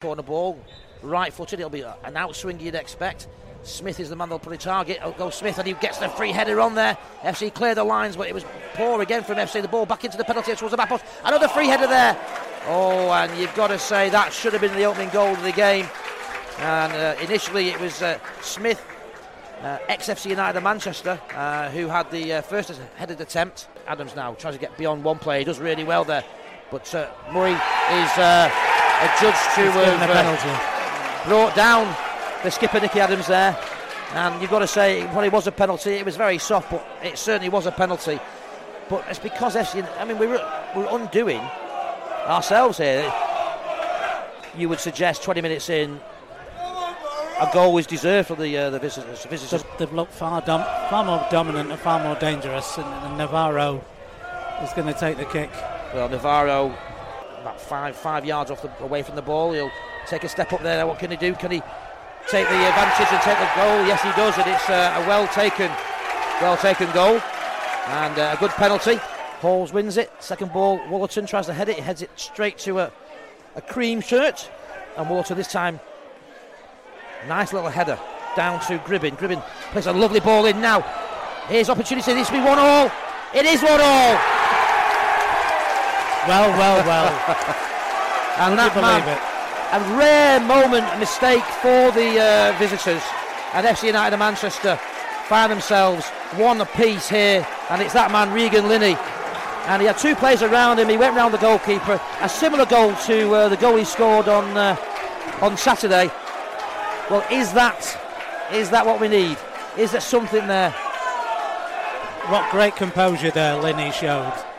Corner ball, right footed, it'll be an outswing you'd expect. Smith is the man they'll put target. Go Smith, and he gets the free header on there. FC clear the lines, but it was poor again from FC. The ball back into the penalty towards the back post. Another free header there. Oh, and you've got to say that should have been the opening goal of the game. And uh, initially it was uh, Smith, uh, ex FC United of Manchester, uh, who had the uh, first headed attempt. Adams now tries to get beyond one player. He does really well there. But uh, Murray is adjudged to have brought down the skipper Nicky Adams there. And you've got to say, well, it was a penalty. It was very soft, but it certainly was a penalty. But it's because FC, I mean, we were, we're undoing ourselves here. You would suggest 20 minutes in, a goal is deserved for the uh, the visitors. visitors. They've looked far dom- far more dominant and far more dangerous, and, and Navarro is going to take the kick. Well, Navarro, about five five yards off the, away from the ball, he'll take a step up there. What can he do? Can he take the advantage and take the goal? Yes, he does, and it's uh, a well taken, well taken goal, and uh, a good penalty. Halls wins it. Second ball, Wallerton tries to head it. He heads it straight to a, a cream shirt, and Woollerton this time Nice little header down to Gribbin. Gribbin plays a lovely ball in now. Here's opportunity. This will be one all. It is one all. Well, well, well. and that man, it? a rare moment mistake for the uh, visitors. And FC United of Manchester find themselves one apiece here, and it's that man Regan Linney. And he had two players around him. He went round the goalkeeper. A similar goal to uh, the goal he scored on uh, on Saturday. Well, is that is that what we need? Is there something there? What great composure there Linney showed.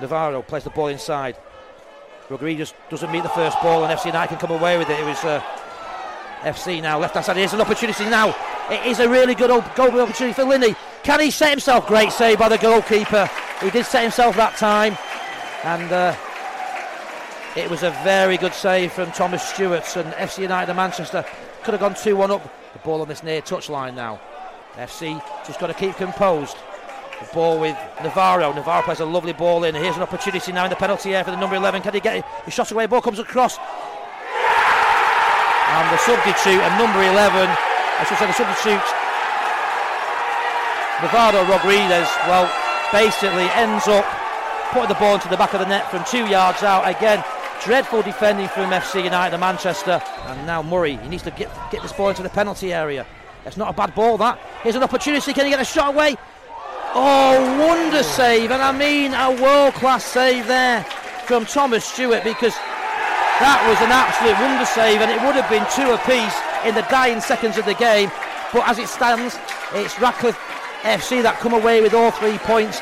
Navarro plays the ball inside. Rodriguez doesn't meet the first ball, and FC United can come away with it. It was uh, FC now left hand side. Here's an opportunity now. It is a really good goal opportunity for Linney. Can he set himself? Great save by the goalkeeper. He did set himself that time, and uh, it was a very good save from Thomas Stewart and FC United of Manchester could have gone 2 1 up. The ball on this near touchline now. FC just got to keep composed. The ball with Navarro. Navarro plays a lovely ball in. Here's an opportunity now in the penalty area for the number 11. Can he get it? He shot away. Ball comes across. And the substitute, and number 11, I should say the substitute, Navarro Rodriguez, well, basically ends up putting the ball into the back of the net from two yards out. Again, Dreadful defending from FC United of Manchester. And now Murray, he needs to get, get this ball into the penalty area. It's not a bad ball, that. Here's an opportunity. Can he get a shot away? Oh, wonder save. And I mean a world class save there from Thomas Stewart because that was an absolute wonder save and it would have been two apiece in the dying seconds of the game. But as it stands, it's Radcliffe FC that come away with all three points